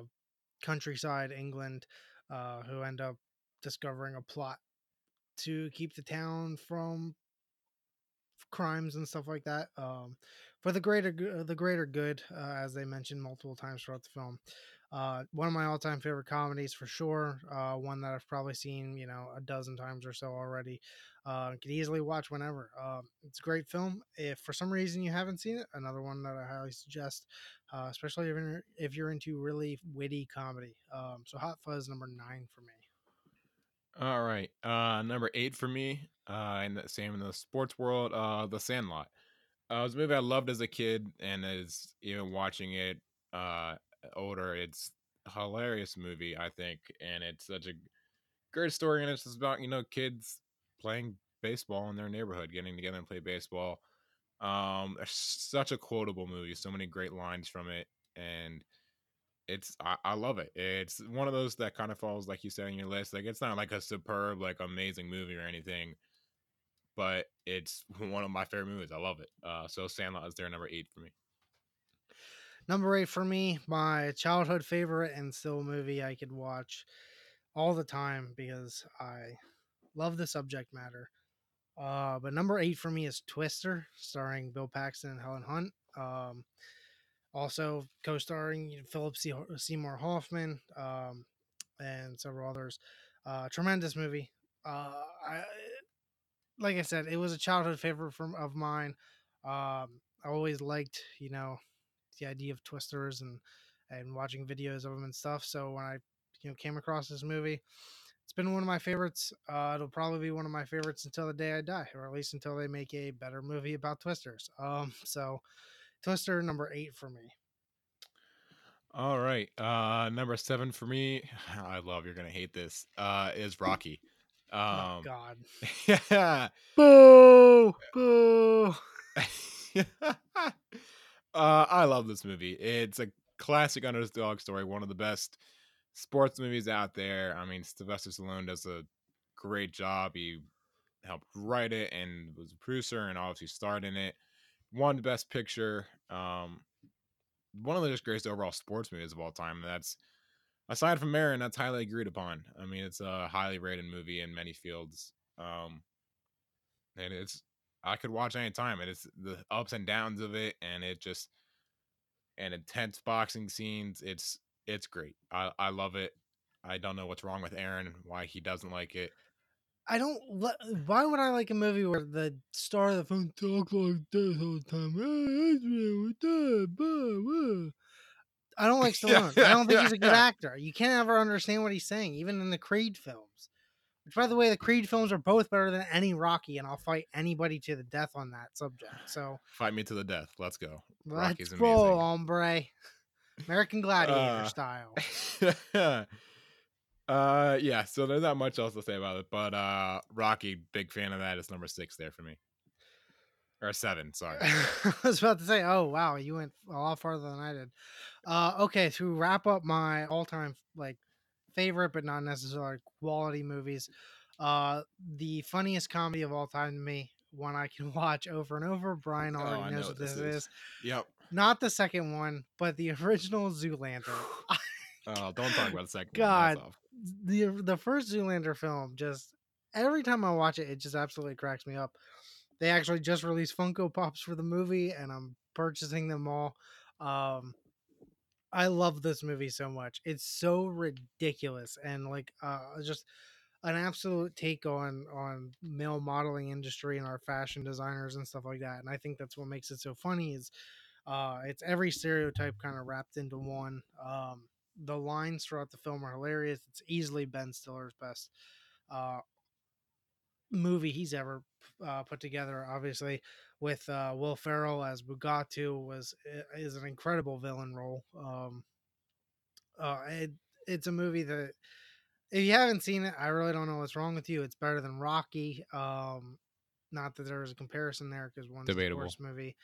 countryside England, uh, who end up discovering a plot to keep the town from crimes and stuff like that um, for the greater the greater good uh, as they mentioned multiple times throughout the film. Uh, one of my all-time favorite comedies for sure uh, one that i've probably seen you know a dozen times or so already uh, could easily watch whenever uh, it's a great film. If for some reason you haven't seen it another one that i highly suggest uh, especially if you're, if you're into really witty comedy um, so hot fuzz number nine for me All right. Uh number eight for me, uh and the same in the sports world, uh The Sandlot. Uh it was a movie I loved as a kid and as even watching it uh older, it's hilarious movie, I think, and it's such a great story and it's just about, you know, kids playing baseball in their neighborhood, getting together and play baseball. Um such a quotable movie, so many great lines from it and it's I, I love it. It's one of those that kind of falls like you said on your list. Like it's not like a superb, like amazing movie or anything, but it's one of my favorite movies. I love it. Uh, so Sandlot is there number eight for me. Number eight for me, my childhood favorite and still movie I could watch all the time because I love the subject matter. Uh, but number eight for me is Twister, starring Bill Paxton and Helen Hunt. Um, also co-starring you know, Philip Se- Seymour Hoffman um, and several others. Uh, tremendous movie. Uh, I, like I said, it was a childhood favorite from of mine. Um, I always liked, you know, the idea of twisters and and watching videos of them and stuff. So when I you know came across this movie, it's been one of my favorites. Uh, it'll probably be one of my favorites until the day I die, or at least until they make a better movie about twisters. Um, so Twister number eight for me. All right. Uh, number seven for me. I love. You're gonna hate this. Uh, is Rocky. oh Um, God. yeah. Boo! Boo! uh, I love this movie. It's a classic underdog story, one of the best sports movies out there. I mean, Sylvester Stallone does a great job. He helped write it and was a producer and obviously starred in it. Won best picture. Um, one of the just greatest overall sports movies of all time. That's aside from Aaron, that's highly agreed upon. I mean, it's a highly rated movie in many fields. Um, and it's I could watch any time, and it's the ups and downs of it, and it just and intense boxing scenes. It's it's great. I I love it. I don't know what's wrong with Aaron, why he doesn't like it. I don't. Why would I like a movie where the star of the film talks like this all the time? "Hey, Adrian, what's up? Blah, blah." I don't like Yeah, Stallone. I don't think he's a good actor. You can't ever understand what he's saying, even in the Creed films. Which, by the way, the Creed films are both better than any Rocky, and I'll fight anybody to the death on that subject. So Fight me to the death. Let's go. let's Rocky's roll, amazing. hombre. American Gladiator Uh, style. uh yeah, so there's not much else to say about it, but uh Rocky, big fan of that. It's number six there for me. Or seven, sorry. I was about to say, oh wow, you went a lot farther than I did. Uh, okay, to wrap up my all-time like favorite but not necessarily quality movies, uh, the funniest comedy of all time to me, one I can watch over and over. Brian Oh, already I knows know what this is. is. Yep. Not the second one, but the original Zoolander. Oh, don't talk about the second God. one. Off. The the first Zoolander film just every time I watch it, it just absolutely cracks me up. They actually just released Funko Pops for the movie, and I'm purchasing them all. Um, I love this movie so much. It's so ridiculous and like uh, just an absolute take on on male modeling industry and our fashion designers and stuff like that. And I think that's what makes it so funny is uh, it's every stereotype kind of wrapped into one. Um, the lines throughout the film are hilarious. It's easily Ben Stiller's best uh, movie he's ever uh, put together. Obviously, with uh, Will Ferrell as Mugatu was is an incredible villain role. Um, uh, it, it's a movie that if you haven't seen it, I really don't know what's wrong with you. It's better than Rocky. Um, not that there was a comparison there because one's Debatable. the worst movie.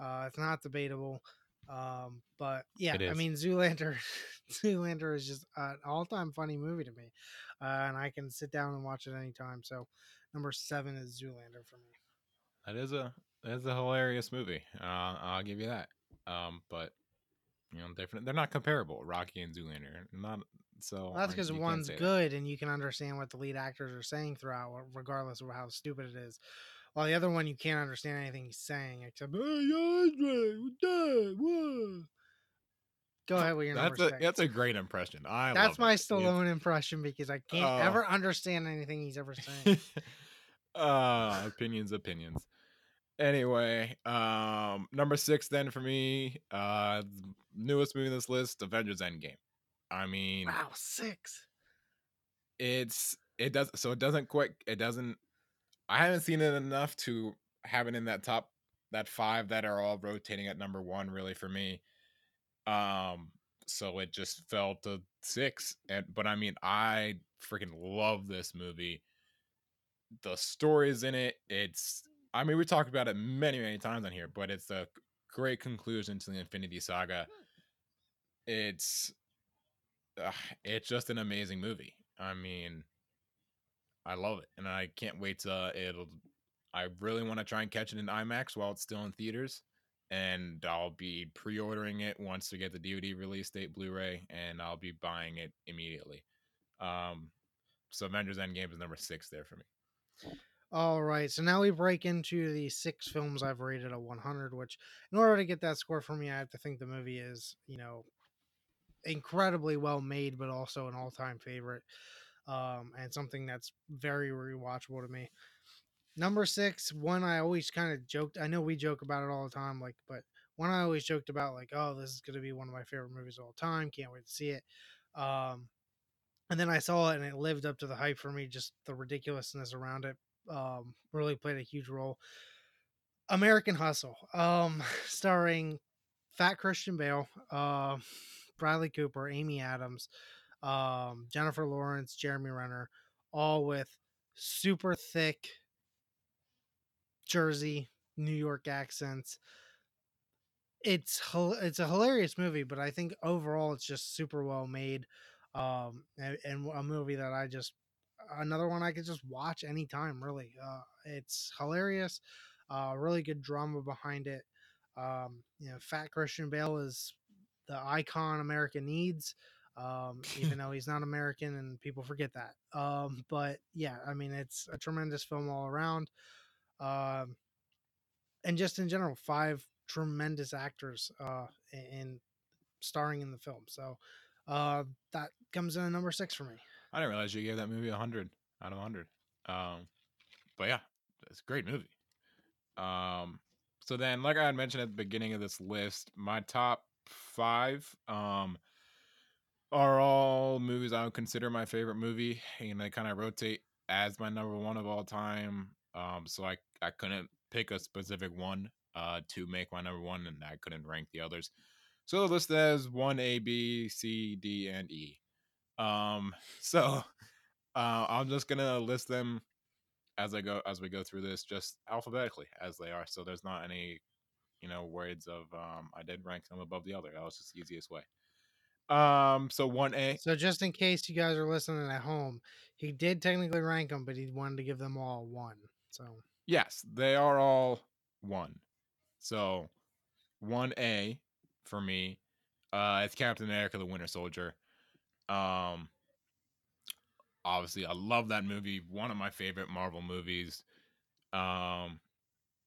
Uh, it's not debatable. Um, but yeah, I mean, Zoolander, Zoolander is just an all-time funny movie to me, uh, and I can sit down and watch it anytime. So, number seven is Zoolander for me. That is a that is a hilarious movie. Uh, I'll give you that. Um, but you know, different. They're not comparable. Rocky and Zoolander, not so. Well, that's because one's say that. good and you can understand what the lead actors are saying throughout, regardless of how stupid it is. While the other one, you can't understand anything he's saying except, "Hey, Andre, what the- what?" Go ahead with your number That's a six. that's a great impression. I That's my it. Stallone impression because I can't Oh. ever understand anything he's ever saying. uh opinions opinions anyway um number six then for me uh newest movie in this list avengers endgame i mean wow, six. it's it does so it doesn't quite it doesn't i haven't seen it enough to have it in that top that five that are all rotating at number one really for me. Um so it just fell to six and but i mean i freaking love this movie. The stories in it it's i mean we talked about it many many times on here but it's a great conclusion to the infinity saga. It's uh, it's just an amazing movie. I mean i love it and i can't wait to it'll i really want to try and catch it in imax while it's still in theaters and i'll be pre-ordering it once we get the dvd release date blu-ray and i'll be buying it immediately um so avengers endgame is number six there for me All right, so now we break into the six films I've rated a 100. Which, in order to get that score for me, I have to think the movie is, you know, incredibly well made, but also an all-time favorite, um, and something that's very rewatchable to me. Number six, one I always kind of joked. I know we joke about it all the time, like, but one I always joked about, like, oh, this is gonna be one of my favorite movies of all time. Can't wait to see it. Um, and then I saw it, and it lived up to the hype for me. Just the ridiculousness around it um, really played a huge role. American Hustle, um, starring Fat Christian Bale, uh, Bradley Cooper, Amy Adams, um, Jennifer Lawrence, Jeremy Renner, all with super thick Jersey, New York accents. It's it's a hilarious movie, but I think overall it's just super well made, um, and, and a movie that I just another one I could just watch anytime. Really, uh, it's hilarious. Uh, really good drama behind it. Um, you know, Fat Christian Bale is the icon America needs, um, even though he's not American and people forget that. Um, but yeah, I mean, it's a tremendous film all around. Um, and just in general, five tremendous actors uh, in, in starring in the film. So uh, that comes in at number six for me. I didn't realize you gave that movie a hundred out of hundred. Um, but yeah, it's a great movie. Um, so then, like I had mentioned at the beginning of this list, my top five um are all movies I would consider my favorite movie, and they kind of rotate as my number one of all time. Um, so I I couldn't pick a specific one uh to make my number one, and I couldn't rank the others. So the list as one A, B, C, D, and E. Um, so uh, I'm just gonna list them as I go as we go through this, just alphabetically as they are. So there's not any, you know, words of um, I did rank them above the other. That was just the easiest way. Um, so one A. So just in case you guys are listening at home, he did technically rank them, but he wanted to give them all one. So Yes, they are all one. So one A for me. Uh, it's Captain America: The Winter Soldier. Um, obviously, I love that movie. One of my favorite Marvel movies. Um,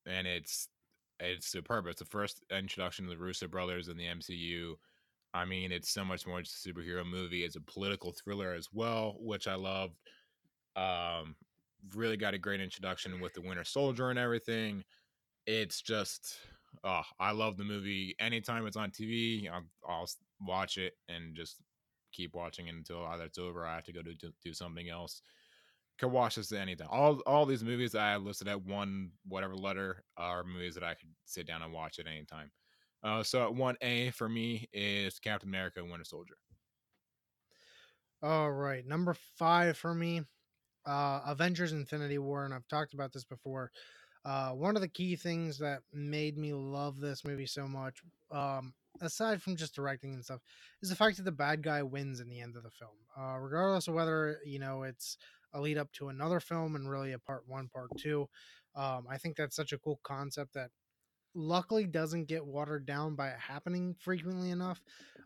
and it's it's superb. It's the first introduction to the Russo brothers in the MCU. I mean, it's so much more just a superhero movie. It's a political thriller as well, which I loved. Um, really got a great introduction with the Winter Soldier and everything. It's just, oh, I love the movie. Anytime it's on TV, I'll, I'll watch it and just keep watching it until either it's over. Or I have to go do, do something else. Can watch this at any time. All all these movies I listed at one whatever letter are movies that I could sit down and watch at any time. Uh, so at one A for me is Captain America: and Winter Soldier. all right, number five for me, uh, Avengers: Infinity War, and I've talked about this before. Uh, one of the key things that made me love this movie so much, um, aside from just directing and stuff, is the fact that the bad guy wins in the end of the film. Uh, regardless of whether you know it's a lead up to another film and really a part one, part two. Um, I think that's such a cool concept that luckily doesn't get watered down by it happening frequently enough.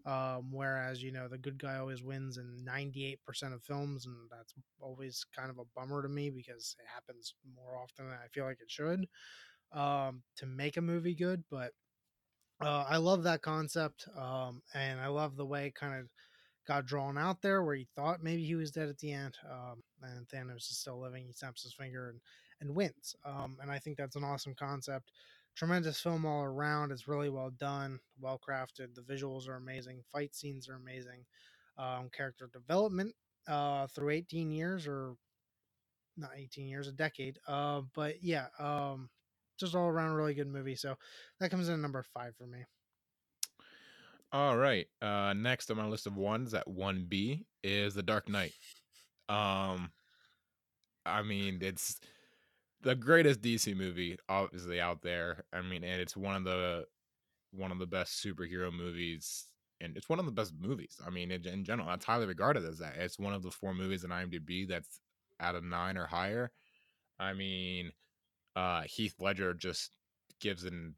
Um, whereas, you know, the good guy always wins in 98% of films, and that's always kind of a bummer to me because it happens more often than I feel like it should um, to make a movie good. But uh, I love that concept, um, and I love the way it kind of got drawn out there where he thought maybe he was dead at the end, um, and Thanos is still living. He snaps his finger and and wins. Um, and I think that's an awesome concept. Tremendous film all around. It's really well done, well crafted. The visuals are amazing. Fight scenes are amazing. Um, character development uh, through 18 years or not 18 years, a decade. Uh, but yeah, um, just all around a really good movie. So that comes in number five for me. All right. Uh next on my list of ones at 1B is The Dark Knight. Um I mean, it's the greatest DC movie obviously out there. I mean, and it's one of the one of the best superhero movies and it's one of the best movies. I mean, in, in general, that's highly regarded as that. It's one of the four movies in IMDb that's out of 9 or higher. I mean, uh Heath Ledger just gives an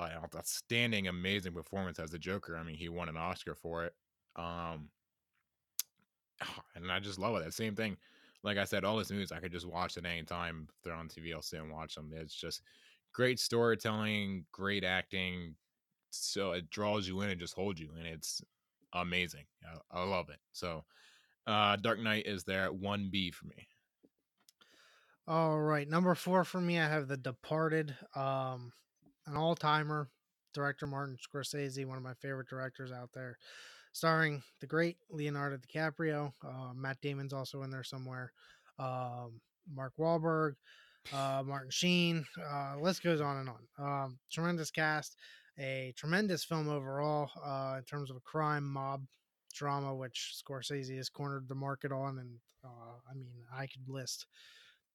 outstanding, amazing performance as the Joker. I mean, he won an Oscar for it. Um, and I just love it. That same thing. Like I said, all these movies I could just watch at any time. If they're on TV, I'll sit and watch them. It's just great storytelling, great acting. So it draws you in and just holds you, and it's amazing. I, I love it. So, uh, Dark Knight is there at one B for me. All right, number four for me, I have The Departed. Um, an all timer. Director Martin Scorsese, one of my favorite directors out there, starring the great Leonardo DiCaprio. Uh, Matt Damon's also in there somewhere. Um, Mark Wahlberg, uh, Martin Sheen. Uh, list goes on and on. Um, tremendous cast, a tremendous film overall uh, in terms of a crime mob drama, which Scorsese has cornered the market on. And uh, I mean, I could list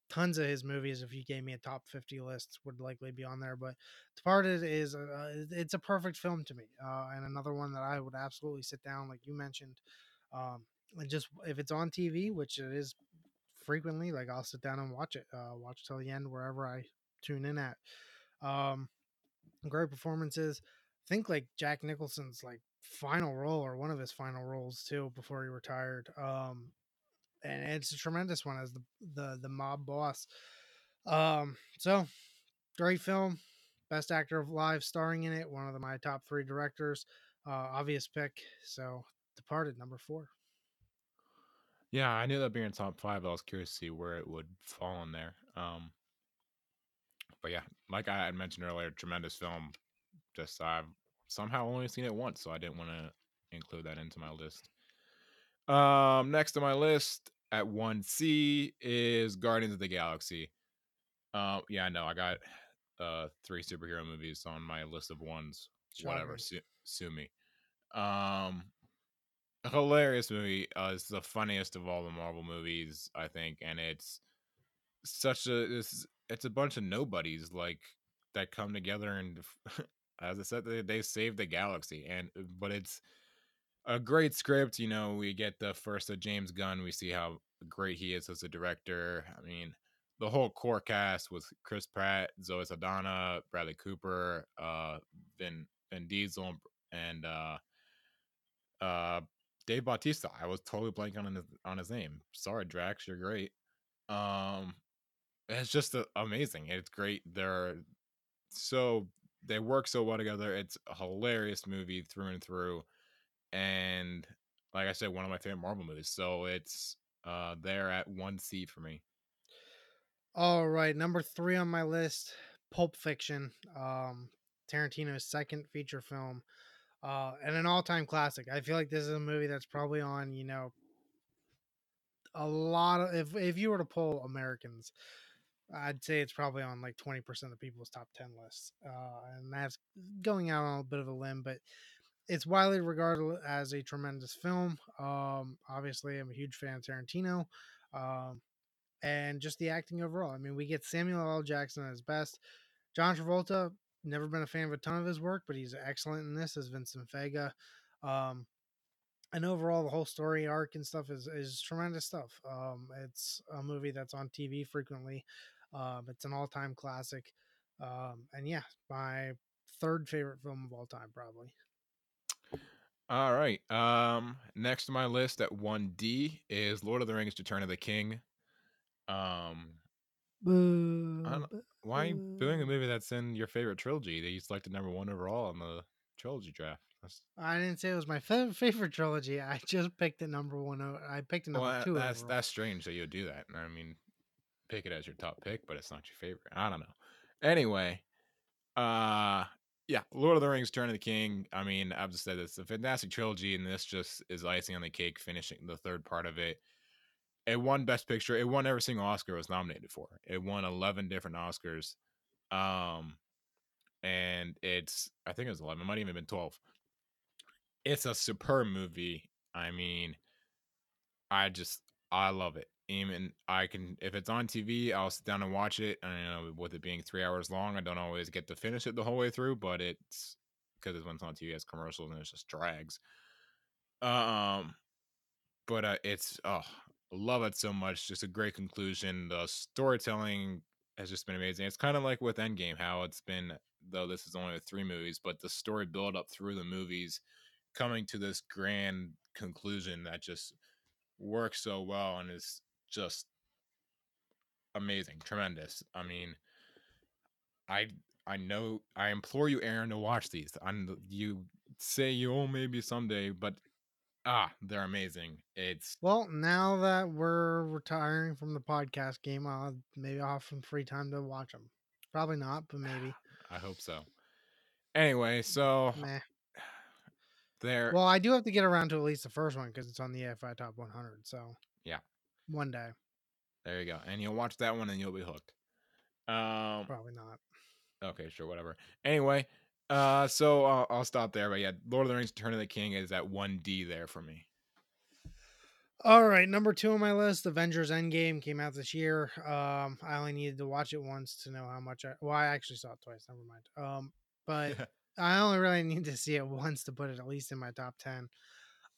tons of his movies if you gave me a top 50 list would likely be on there but departed is a, it's a perfect film to me uh, and another one that i would absolutely sit down like you mentioned um, and just if it's on tv which it is frequently like i'll sit down and watch it uh, watch till the end wherever i tune in at um, great performances. I think like jack nicholson's like final role or one of his final roles too before he retired um, and it's a tremendous one as the the the mob boss. Um, so great film, best actor of live starring in it. One of the, my top three directors. Uh, obvious pick. So Departed number four. Yeah, I knew that being in top five. I was curious to see where it would fall in there. Um, but yeah, like I had mentioned earlier, tremendous film. Just I've somehow only seen it once, so I didn't want to include that into my list. Um, next on my list at one C is Guardians of the Galaxy. Um, yeah, no, I got uh three superhero movies on my list of ones. Whatever, sue, sue me. Um, hilarious movie. Uh, it's the funniest of all the Marvel movies, I think, and it's such a it's it's a bunch of nobodies like that come together and as I said, they, they save the galaxy, and but it's a great script. You know, we get the first of James Gunn. We see how great he is as a director. I mean, the whole core cast was Chris Pratt, Zoe Saldana, Bradley Cooper, uh, Vin Vin Diesel, and uh, uh, Dave Bautista. I was totally blanking on his on his name. Sorry, Drax, you're great. Um, it's just a, amazing. It's great. They're so they work so well together. It's a hilarious movie through and through and like I said, one of my favorite Marvel movies. So it's uh there at one C for me. All right, number three on my list, Pulp Fiction, um, Tarantino's second feature film, uh, and an all-time classic. I feel like this is a movie that's probably on, you know, a lot of if if you were to poll Americans, I'd say it's probably on like twenty percent of people's top ten lists, uh, and that's going out on a bit of a limb, but it's widely regarded as a tremendous film. Um, obviously, I'm a huge fan of Tarantino. Um, and just the acting overall. I mean, we get Samuel L. Jackson at his best. John Travolta, never been a fan of a ton of his work, but he's excellent in this as Vincent Vega. Um, and overall, the whole story arc and stuff is is tremendous stuff. Um, it's a movie that's on TV frequently. Um, it's an all time classic. Um, and yeah, my third favorite film of all time, probably. All right. Um, next on my list at one D is Lord of the Rings: Return of the King. Um, I don't, why are you doing a movie that's in your favorite trilogy that you selected number one overall in the trilogy draft? That's, I didn't say it was my fa- favorite trilogy. I just picked it number one. I picked it number well, that- two. that's overall. that's strange that you would do that. I mean, pick it as your top pick, but it's not your favorite. I don't know. Anyway, uh, yeah, Lord of the Rings: Return of the King. I mean, I've just said it's a fantastic trilogy, and this just is icing on the cake. Finishing the third part of it, it won Best Picture. It won every single Oscar it was nominated for. It won eleven different Oscars, um, and it's I think it was eleven. It might even have been twelve. It's a superb movie. I mean, I just I love it. Even I can if it's on TV, I'll sit down and watch it. And you know, with it being three hours long, I don't always get to finish it the whole way through, but it's because when it's on TV, it's commercials and it just drags. Um, but uh, it's oh, love it so much. Just a great conclusion. The storytelling has just been amazing. It's kind of like with Endgame, how it's been though this is only three movies, but the story build up through the movies, coming to this grand conclusion that just works so well and is just amazing, tremendous. I mean, I I know I implore you, Aaron, to watch these. I'm you say you oh maybe someday, but ah, they're amazing. It's Well, now that we're retiring from the podcast game, I'll maybe I'll have some free time to watch them. Probably not, but maybe. I hope so. Anyway, so Meh. there. Well, I do have to get around to at least the first one because it's on the AFI Top 100. So Yeah. One day, There you go. And you'll watch that one and you'll be hooked. Um probably not. okay, sure, whatever. Anyway, uh so I'll, I'll stop there. But yeah, Lord of the Rings Return of the King is at 1D there for me. All right, number two on my list, Avengers Endgame came out this year. Um, I only needed to watch it once to know how much I. Well, I actually saw it twice. Never mind. Um, but I only really need to see it once to put it at least in my top ten.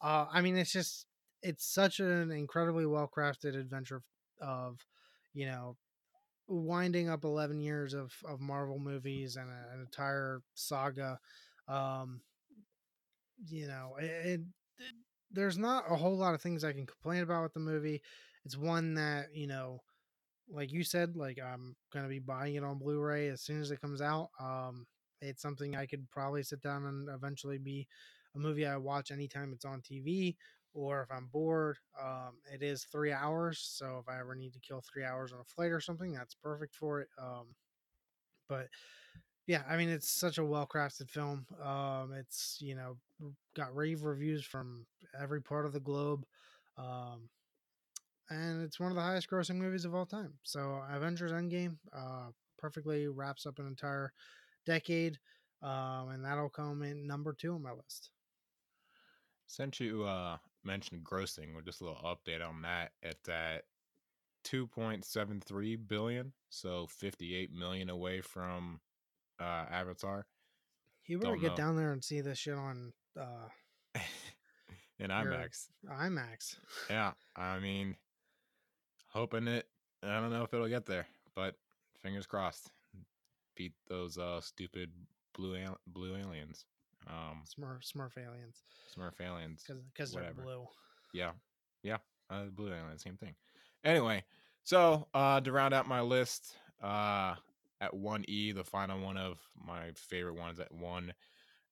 Uh, I mean, it's just it's such an incredibly well crafted adventure of, you know, winding up eleven years of of Marvel movies and a, an entire saga. Um, you know, it, it- there's not a whole lot of things I can complain about with the movie. It's one that you know, like you said, like I'm gonna be buying it on Blu-ray as soon as it comes out. Um, it's something I could probably sit down and eventually be a movie I watch anytime it's on TV or if I'm bored. Um, it is three hours, so if I ever need to kill three hours on a flight or something, that's perfect for it. Um, but yeah, I mean, it's such a well crafted film. Um, it's you know got rave reviews from every part of the globe, um, and it's one of the highest grossing movies of all time. So Avengers Endgame uh, perfectly wraps up an entire decade, um, and that'll come in number two on my list. Since you uh mentioned grossing, with just a little update on that, at that 2.73 billion, so 58 million away from uh Avatar. You better Don't get know. down there and see this shit on uh, in IMAX. IMAX. Yeah, I mean, hoping it. I don't know if it'll get there, but fingers crossed. Beat those uh stupid blue al- blue aliens, um, Smurf, Smurf aliens, Smurf aliens. because they're blue. Yeah, yeah, uh, blue alien, same thing. Anyway, so uh to round out my list, uh at one E, the final one of my favorite ones at one,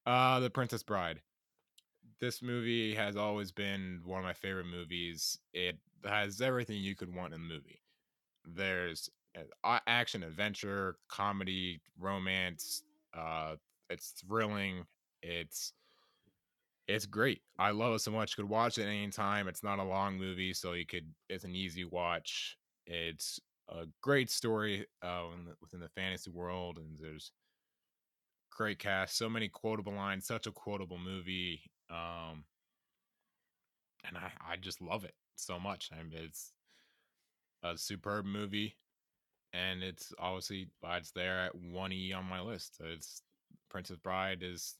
uh The Princess Bride. This movie has always been one of my favorite movies. It has everything you could want in a movie. There's action, adventure, comedy, romance. Uh, it's thrilling. It's it's great. I love it so much. You could watch it any time. It's not a long movie, so you could. It's an easy watch. It's a great story uh, within the fantasy world, and there's great cast. So many quotable lines. Such a quotable movie. Um, and I I just love it so much. I mean, it's a superb movie, and it's obviously it's there at one E on my list. It's Princess Bride is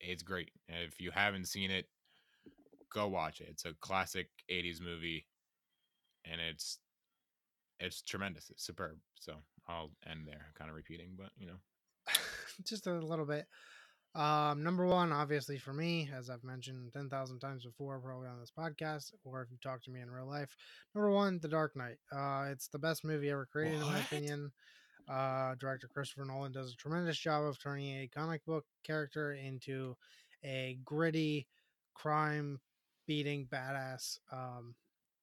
it's great. If you haven't seen it, go watch it. It's a classic '80s movie, and it's it's tremendous. It's superb. So I'll end there. Kind of repeating, but you know, just a little bit. Um, number one, obviously for me, as I've mentioned ten thousand times before, probably on this podcast, or if you talk to me in real life. Number one, The Dark Knight. Uh, it's the best movie ever created, in my opinion. Uh, director Christopher Nolan does a tremendous job of turning a comic book character into a gritty, crime beating badass. Um,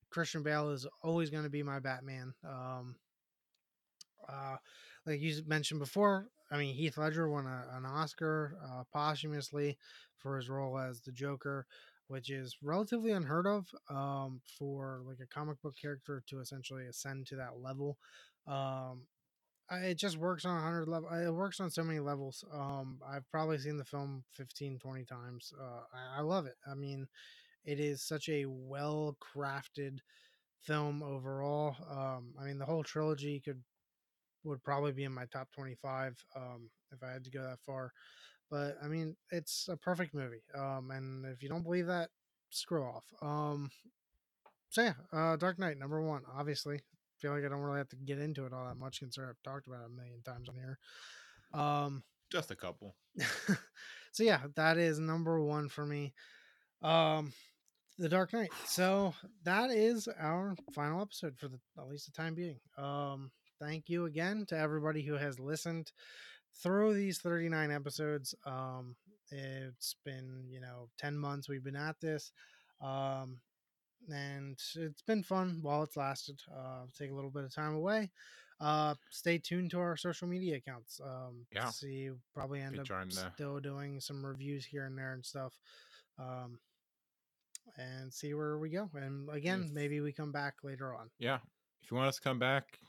Christian Bale is always going to be my Batman. Um, uh, like you mentioned before, I mean Heath Ledger won a, an Oscar uh, posthumously for his role as the Joker, which is relatively unheard of um, for like a comic book character to essentially ascend to that level. Um, I, it just works on 100 level. It works on so many levels. Um, I've probably seen the film 15, 20 times. Uh, I, I love it. I mean, it is such a well crafted film overall. Um, I mean, the whole trilogy could would probably be in my top 25 um, if I had to go that far. But I mean, it's a perfect movie. Um, and if you don't believe that, screw off. Um, so yeah, uh, Dark Knight number one. Obviously, feel like I don't really have to get into it all that much, considering I've talked about it a million times on here. Um, just a couple. so yeah, that is number one for me. Um, the Dark Knight. So that is our final episode for the at least the time being. Um, thank you again to everybody who has listened through these 39 episodes. Um, it's been you know 10 months we've been at this. Um, and it's been fun while it's lasted. Uh, take a little bit of time away. Uh, stay tuned to our social media accounts. Um, Yeah. see, probably end Be up to- still doing some reviews here and there and stuff. Um, and see where we go. And again, If- maybe we come back later on. yeah. If you want us to come back,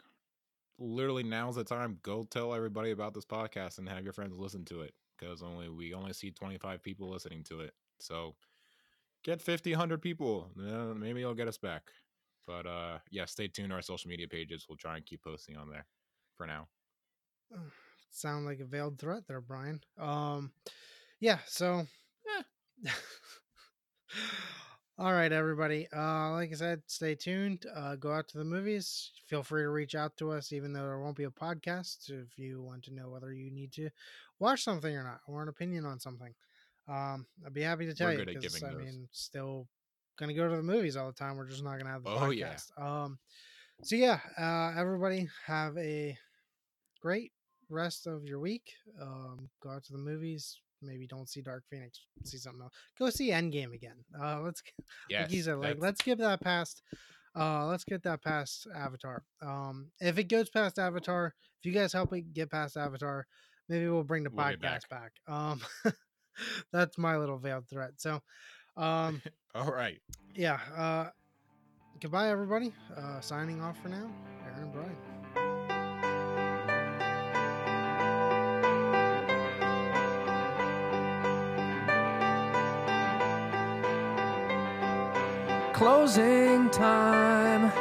literally now's the time. Go tell everybody about this podcast and have your friends listen to it because only we only see 25 people listening to it. So get 50, 100 people. Maybe it'll get us back. But uh yeah, stay tuned to our social media pages. We'll try and keep posting on there for now. Sound like a veiled threat there, Brian. Um, yeah. So, all right, everybody. Uh, like I said, stay tuned. Uh, go out to the movies. Feel free to reach out to us, even though there won't be a podcast. If you want to know whether you need to watch something or not, or an opinion on something, um, I'd be happy to tell you. good at 'cause, giving I those. mean, still gonna go to the movies all the time. We're just not gonna have the Oh, yeah. podcast. Um, so yeah, uh, everybody have a great rest of your week. Um, go out to the movies. Maybe don't see Dark Phoenix. See something else. Go see Endgame again. Uh, let's Yes. like you said, like that's- let's get that past. Uh, let's get that past Avatar. Um, if it goes past Avatar, if you guys help me get past Avatar, maybe we'll bring the We'll podcast back. Um, that's my little veiled threat. So, um, all right. yeah. Uh, goodbye, everybody. Uh, signing off for now. Aaron and Brian. Closing time.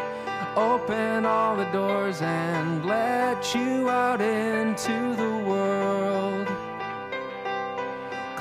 Open all the doors and let you out into the world.